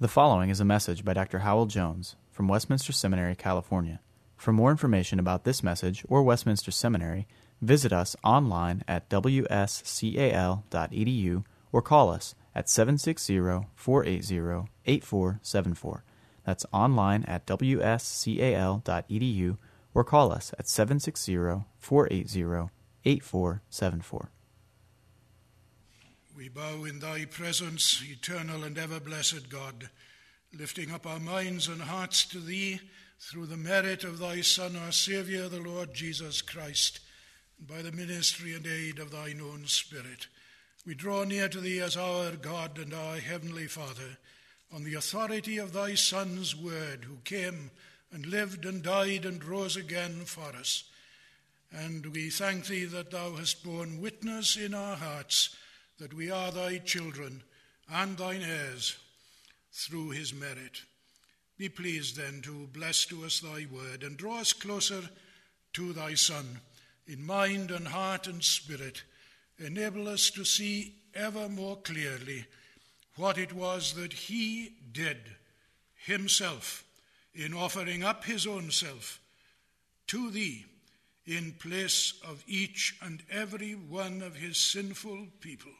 The following is a message by Dr. Hywel Jones from Westminster Seminary, California. For more information about this message or Westminster Seminary, visit us online at wscal.edu or call us at 760 480 8474. That's online at wscal.edu or call us at 760 480 8474. We bow in thy presence, eternal and ever blessed God, lifting up our minds and hearts to thee through the merit of thy Son, our Saviour, the Lord Jesus Christ, and by the ministry and aid of thine own Spirit. We draw near to thee as our God and our Heavenly Father, on the authority of thy Son's word, who came and lived and died and rose again for us. And we thank thee that thou hast borne witness in our hearts that we are thy children and thine heirs through his merit. Be pleased then to bless to us thy word and draw us closer to thy Son in mind and heart and spirit. Enable us to see ever more clearly what it was that he did himself in offering up his own self to thee in place of each and every one of his sinful people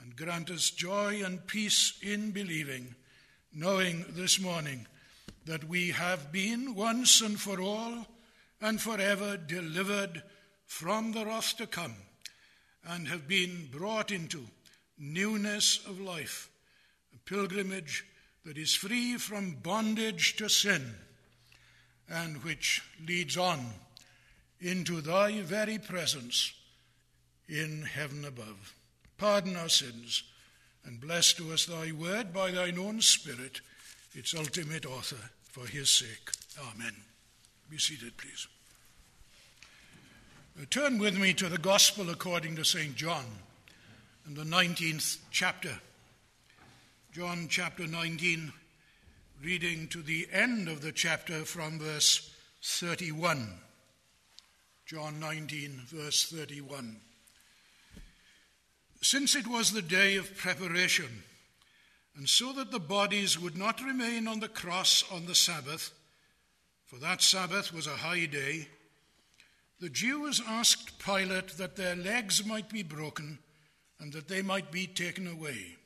and grant us joy and peace in believing, knowing this morning that we have been once and for all and forever delivered from the wrath to come and have been brought into newness of life, a pilgrimage that is free from bondage to sin and which leads on into thy very presence in heaven above. Pardon our sins, and bless to us thy word by thine own Spirit, its ultimate author, for his sake. Amen. Be seated, please. Uh, turn with me to the Gospel according to St. John and the 19th chapter. John chapter 19, reading to the end of the chapter from verse 31. John 19, verse 31. Since it was the day of preparation, and so that the bodies would not remain on the cross on the Sabbath, for that Sabbath was a high day, the Jews asked Pilate that their legs might be broken and that they might be taken away.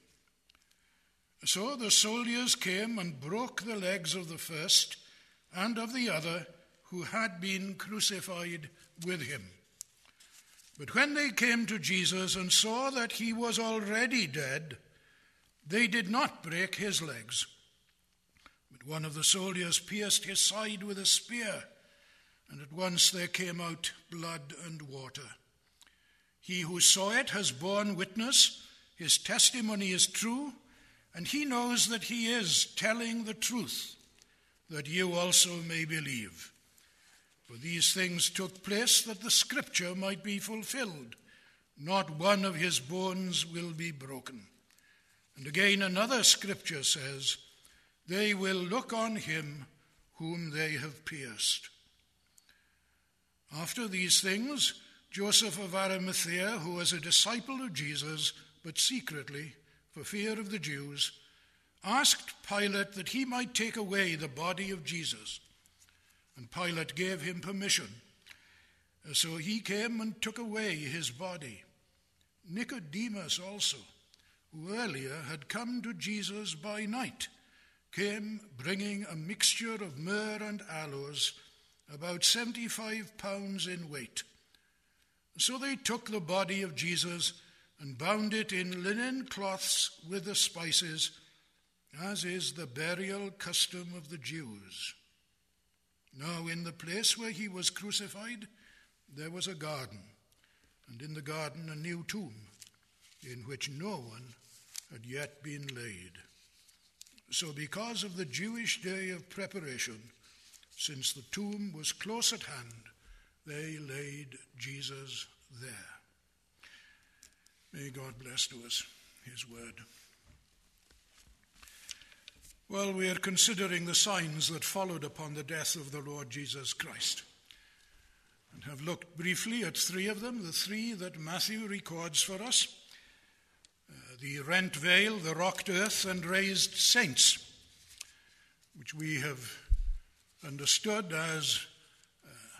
So the soldiers came and broke the legs of the first and of the other who had been crucified with him. But when they came to Jesus and saw that he was already dead, they did not break his legs. But one of the soldiers pierced his side with a spear, and at once there came out blood and water. He who saw it has borne witness, his testimony is true, and he knows that he is telling the truth, that you also may believe. For these things took place that the scripture might be fulfilled. Not one of his bones will be broken. And again, another scripture says, They will look on him whom they have pierced. After these things, Joseph of Arimathea, who was a disciple of Jesus, but secretly, for fear of the Jews, asked Pilate that he might take away the body of Jesus. And Pilate gave him permission. So he came and took away his body. Nicodemus also, who earlier had come to Jesus by night, came bringing a mixture of myrrh and aloes, about 75 pounds in weight. So they took the body of Jesus and bound it in linen cloths with the spices, as is the burial custom of the Jews. Now, in the place where he was crucified, there was a garden, and in the garden a new tomb, in which no one had yet been laid. So, because of the Jewish day of preparation, since the tomb was close at hand, they laid Jesus there. May God bless to us his word. Well, we are considering the signs that followed upon the death of the Lord Jesus Christ and have looked briefly at three of them, the three that Matthew records for us. Uh, the rent veil, the rocked earth, and raised saints, which we have understood as uh,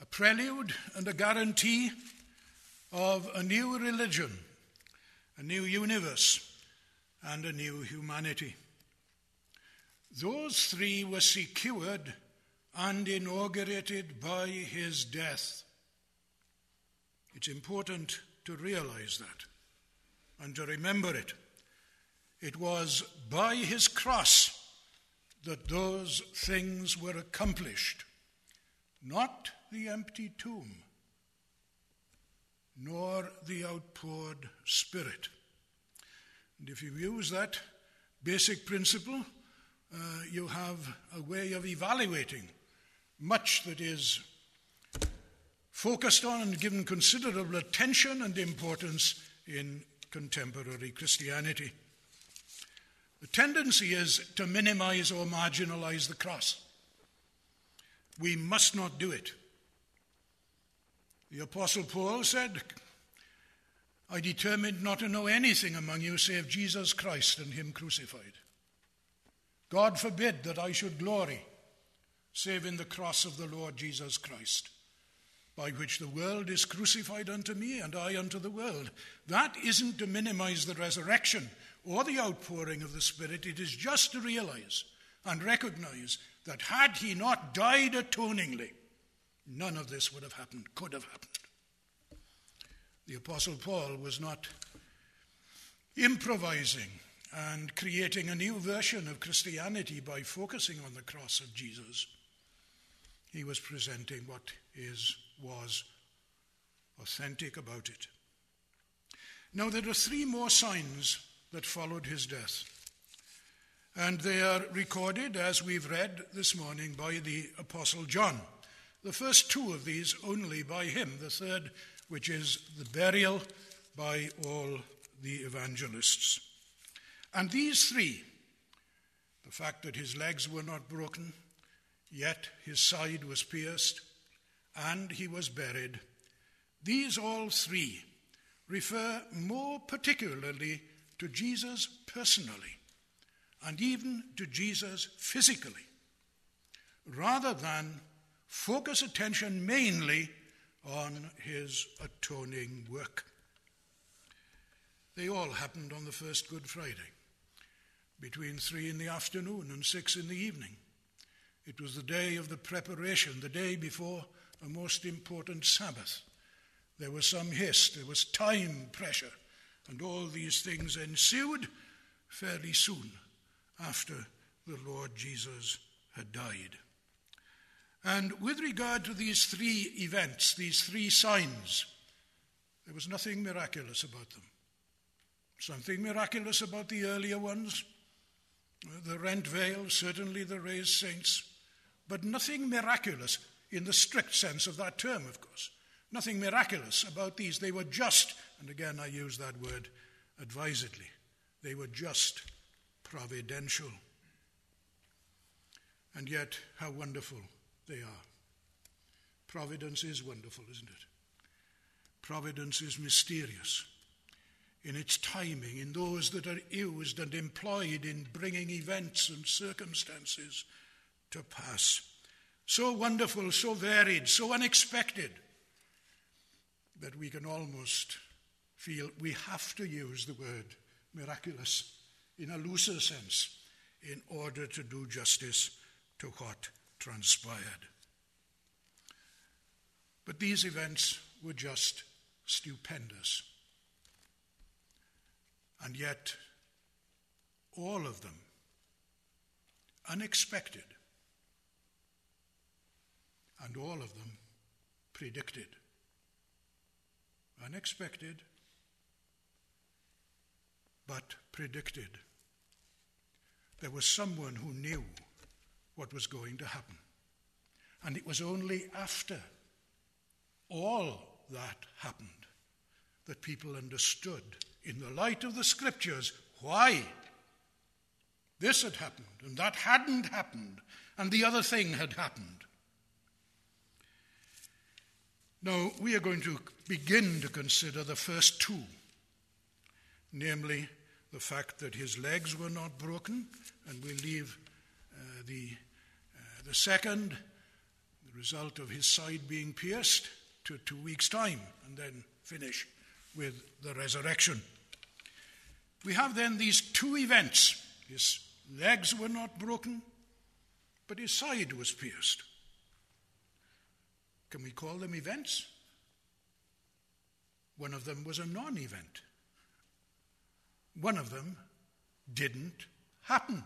a prelude and a guarantee of a new religion, a new universe, and a new humanity. Those three were secured and inaugurated by his death. It's important to realize that and to remember it. It was by his cross that those things were accomplished, not the empty tomb, nor the outpoured Spirit. And if you use that basic principle, uh, you have a way of evaluating much that is focused on and given considerable attention and importance in contemporary Christianity. The tendency is to minimize or marginalize the cross. We must not do it. The Apostle Paul said, I determined not to know anything among you save Jesus Christ and Him crucified. God forbid that I should glory save in the cross of the Lord Jesus Christ, by which the world is crucified unto me and I unto the world. That isn't to minimize the resurrection or the outpouring of the Spirit, it is just to realize and recognize that had he not died atoningly, none of this would have happened, could have happened. The Apostle Paul was not improvising and creating a new version of Christianity by focusing on the cross of Jesus. He was presenting what is was authentic about it. Now there are three more signs that followed his death. And they are recorded, as we've read this morning, by the Apostle John. The first two of these only by him, the third, which is the burial, by all the evangelists. And these three, the fact that his legs were not broken, yet his side was pierced, and he was buried, these all three refer more particularly to Jesus personally and even to Jesus physically, rather than focus attention mainly on his atoning work. They all happened on the first Good Friday, between three in the afternoon and six in the evening. It was the day of the preparation, the day before a most important Sabbath. There was some haste, there was time pressure, and all these things ensued fairly soon after the Lord Jesus had died. And with regard to these three events, these three signs, there was nothing miraculous about them. Something miraculous about the earlier ones, the rent veil, certainly the raised saints, but nothing miraculous in the strict sense of that term, of course. Nothing miraculous about these. They were just, and again I use that word advisedly, they were just providential. And yet, how wonderful they are. Providence is wonderful, isn't it? Providence is mysterious in its timing, in those that are used and employed in bringing events and circumstances to pass. So wonderful, so varied, so unexpected that we can almost feel we have to use the word miraculous in a looser sense in order to do justice to what transpired. But these events were just stupendous. And yet, all of them unexpected, and all of them predicted. Unexpected, but predicted. There was someone who knew what was going to happen. And it was only after all that happened that people understood, in the light of the scriptures, why this had happened and that hadn't happened and the other thing had happened. Now, we are going to begin to consider the first two namely the fact that his legs were not broken, and we leave uh, the, uh, the second, the result of his side being pierced, to two weeks' time, and then finish with the resurrection. We have then these two events. His legs were not broken, but his side was pierced. Can we call them events? One of them was a non event. One of them didn't happen.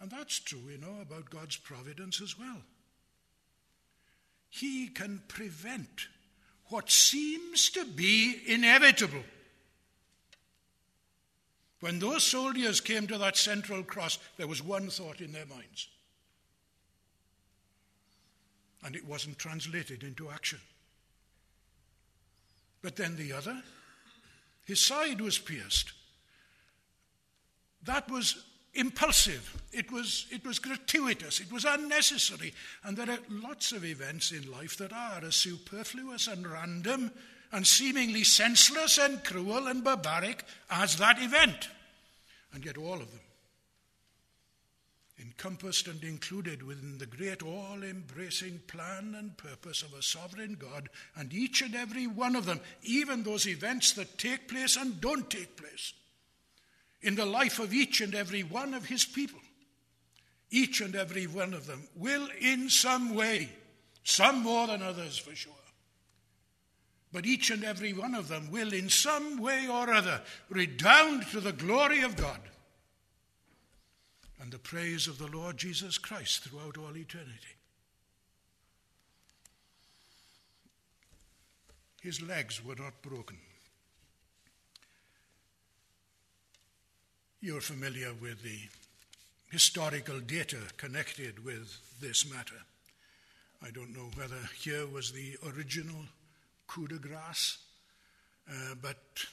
And that's true, you know, about God's providence as well. He can prevent what seems to be inevitable. When those soldiers came to that central cross, there was one thought in their minds. And it wasn't translated into action. But then the other, his side was pierced. That was impulsive, it was, it was gratuitous, it was unnecessary. And there are lots of events in life that are as superfluous and random and seemingly senseless and cruel and barbaric as that event. And yet, all of them encompassed and included within the great all embracing plan and purpose of a sovereign God, and each and every one of them, even those events that take place and don't take place, in the life of each and every one of his people, each and every one of them will in some way, some more than others for sure, but each and every one of them will in some way or other redound to the glory of God and the praise of the Lord Jesus Christ throughout all eternity. His legs were not broken. You're familiar with the historical data connected with this matter. I don't know whether here was the original coup de grace, uh, but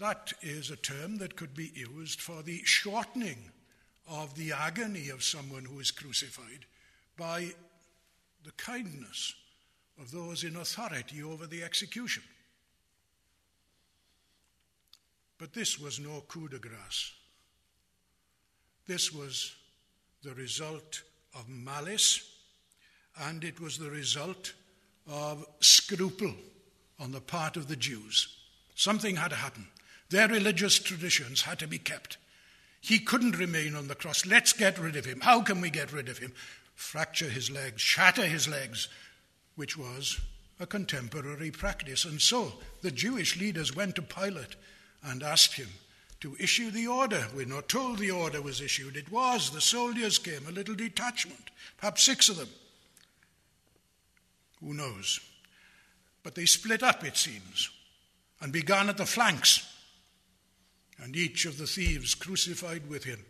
that is a term that could be used for the shortening of the agony of someone who is crucified by the kindness of those in authority over the execution. But this was no coup de grace. This was the result of malice, and it was the result of scruple on the part of the Jews. Something had to happen. Their religious traditions had to be kept. He couldn't remain on the cross. Let's get rid of him. How can we get rid of him? Fracture his legs, shatter his legs, which was a contemporary practice. And so the Jewish leaders went to Pilate and asked him to issue the order. We're not told the order was issued. It was. The soldiers came, a little detachment, perhaps six of them. Who knows? But they split up, it seems, and began at the flanks and each of the thieves crucified with him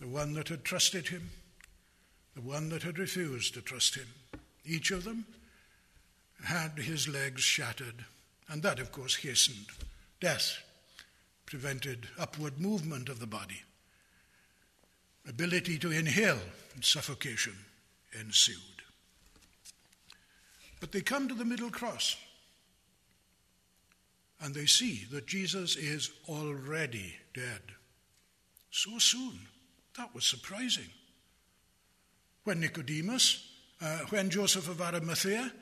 the one that had trusted him, the one that had refused to trust him. Each of them had his legs shattered, and that, of course, hastened death, prevented upward movement of the body. Ability to inhale suffocation ensued. But they come to the middle cross and they see that Jesus is already dead. So soon. That was surprising. When Nicodemus, uh, when Joseph of Arimathea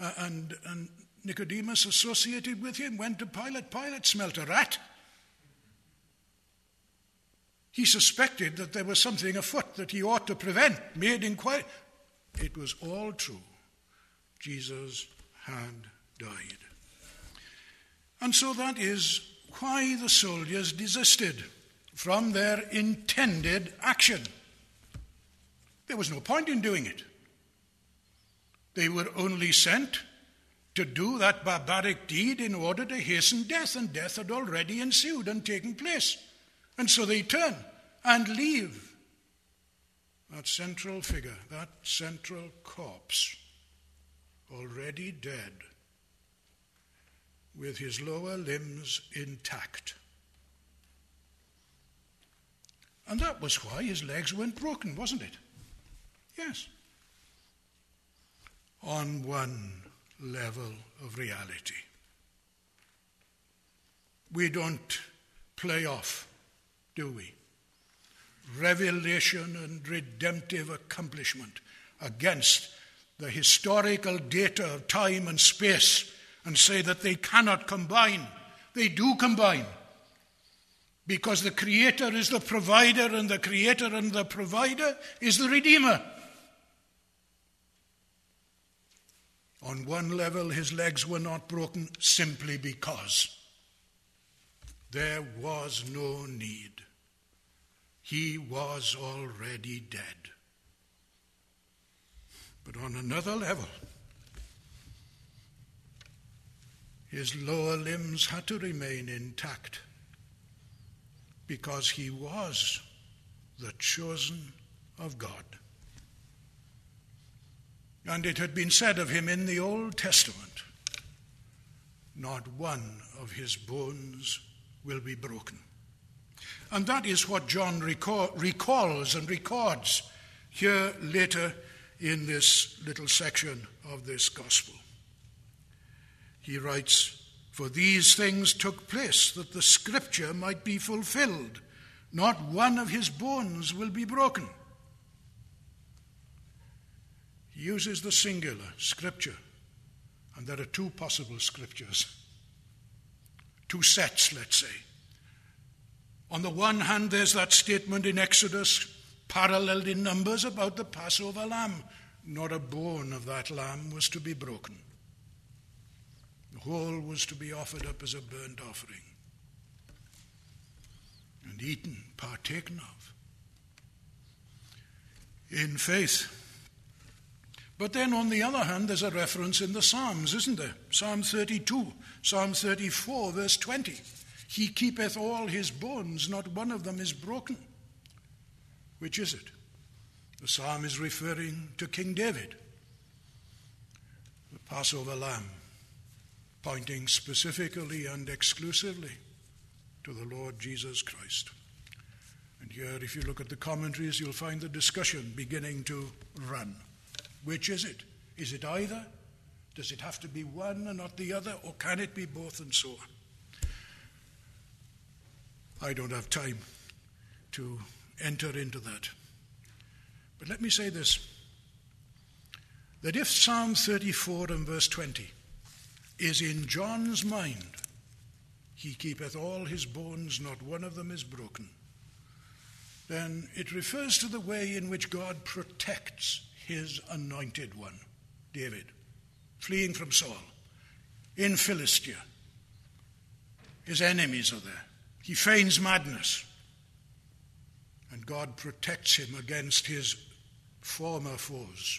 uh, and, and Nicodemus associated with him went to Pilate, Pilate smelt a rat. He suspected that there was something afoot that he ought to prevent, made inquiry. It was all true. Jesus had died. And so that is why the soldiers desisted from their intended action. There was no point in doing it. They were only sent to do that barbaric deed in order to hasten death, and death had already ensued and taken place. And so they turn and leave that central figure, that central corpse, already dead with his lower limbs intact. And that was why his legs weren't broken, wasn't it? Yes. On one level of reality. we don't play off, do we? Revelation and redemptive accomplishment against the historical data of time and space and say that they cannot combine. They do combine. Because the Creator is the provider, and the Creator and the provider is the Redeemer. On one level, his legs were not broken simply because there was no need. He was already dead. But on another level, his lower limbs had to remain intact because he was the chosen of God. And it had been said of him in the Old Testament not one of his bones will be broken. And that is what John recall, recalls and records here later in this little section of this gospel. He writes, For these things took place that the scripture might be fulfilled. Not one of his bones will be broken. He uses the singular, scripture, and there are two possible scriptures, two sets, let's say. On the one hand, there's that statement in Exodus, paralleled in Numbers, about the Passover lamb. Not a bone of that lamb was to be broken. The whole was to be offered up as a burnt offering and eaten, partaken of. In faith, but then, on the other hand, there's a reference in the Psalms, isn't there? Psalm 32, Psalm 34, verse 20. He keepeth all his bones, not one of them is broken. Which is it? The psalm is referring to King David, the Passover lamb, pointing specifically and exclusively to the Lord Jesus Christ. And here, if you look at the commentaries, you'll find the discussion beginning to run. Which is it? Is it either? Does it have to be one and not the other, or can it be both and so on? I don't have time to enter into that. But let me say this that if Psalm 34 and verse 20 is in John's mind, he keepeth all his bones, not one of them is broken, then it refers to the way in which God protects his anointed one, David, fleeing from Saul in Philistia. His enemies are there. He feigns madness. And God protects him against his former foes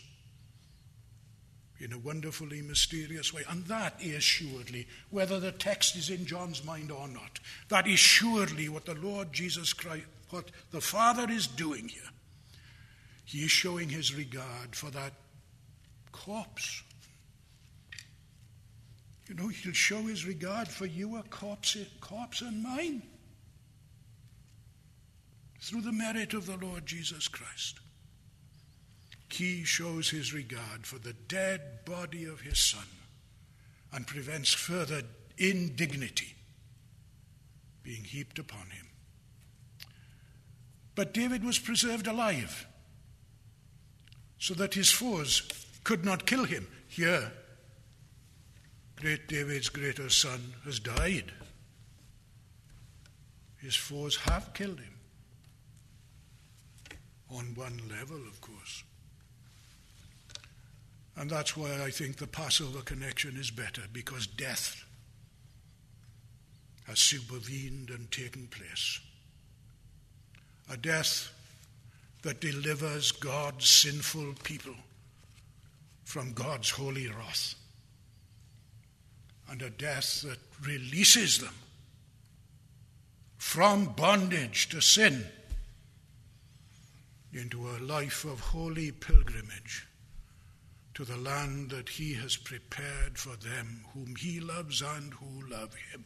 in a wonderfully mysterious way. And that is surely, whether the text is in John's mind or not, that is surely what the Lord Jesus Christ, what the Father is doing here. He is showing his regard for that corpse. You know, he'll show his regard for you, a corpse, corpse and mine, through the merit of the Lord Jesus Christ. He shows his regard for the dead body of his son and prevents further indignity being heaped upon him. But David was preserved alive so that his foes could not kill him. Here, great David's greater son has died. His foes have killed him. On one level, of course. And that's why I think the Passover connection is better, because death has supervened and taken place. A death that delivers God's sinful people from God's holy wrath, and a death that releases them from bondage to sin into a life of holy pilgrimage to the land that He has prepared for them whom He loves and who love Him.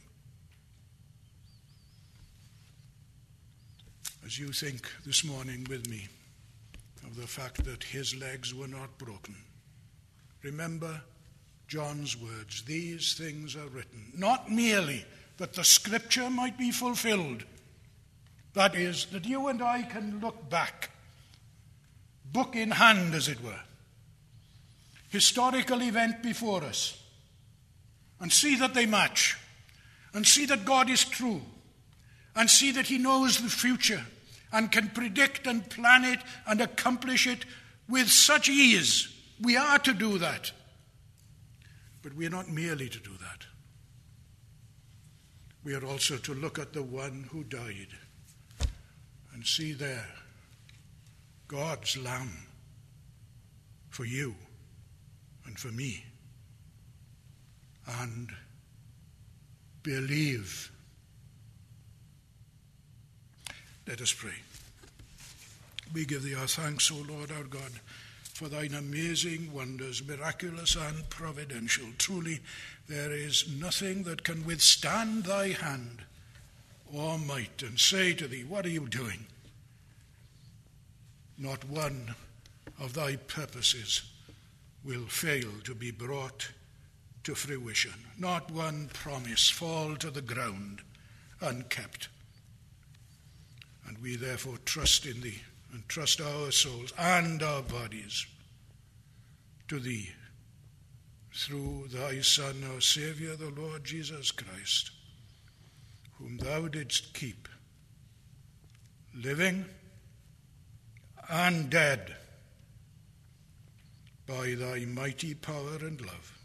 as you think this morning with me of the fact that his legs were not broken, remember John's words. These things are written not merely that the scripture might be fulfilled. That is, that you and I can look back, book in hand, as it were, historical event before us, and see that they match, and see that God is true, and see that He knows the future and can predict and plan it and accomplish it with such ease. We are to do that. But we are not merely to do that. We are also to look at the one who died and see there God's Lamb for you and for me. And believe. Let us pray. We give thee our thanks, O Lord our God, for thine amazing wonders, miraculous and providential. Truly, there is nothing that can withstand thy hand or might and say to thee, What are you doing? Not one of thy purposes will fail to be brought to fruition. Not one promise fall to the ground unkept. And we therefore trust in thee and trust our souls and our bodies to thee through thy Son, our Saviour, the Lord Jesus Christ, whom thou didst keep, living and dead, by thy mighty power and love.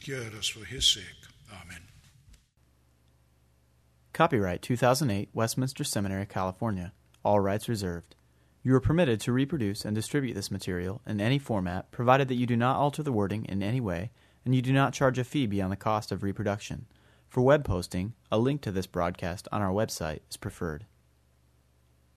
Hear us for his sake. Amen. Copyright 2008 Westminster Seminary, California. All rights reserved. You are permitted to reproduce and distribute this material in any format provided that you do not alter the wording in any way and you do not charge a fee beyond the cost of reproduction. For web posting, a link to this broadcast on our website is preferred.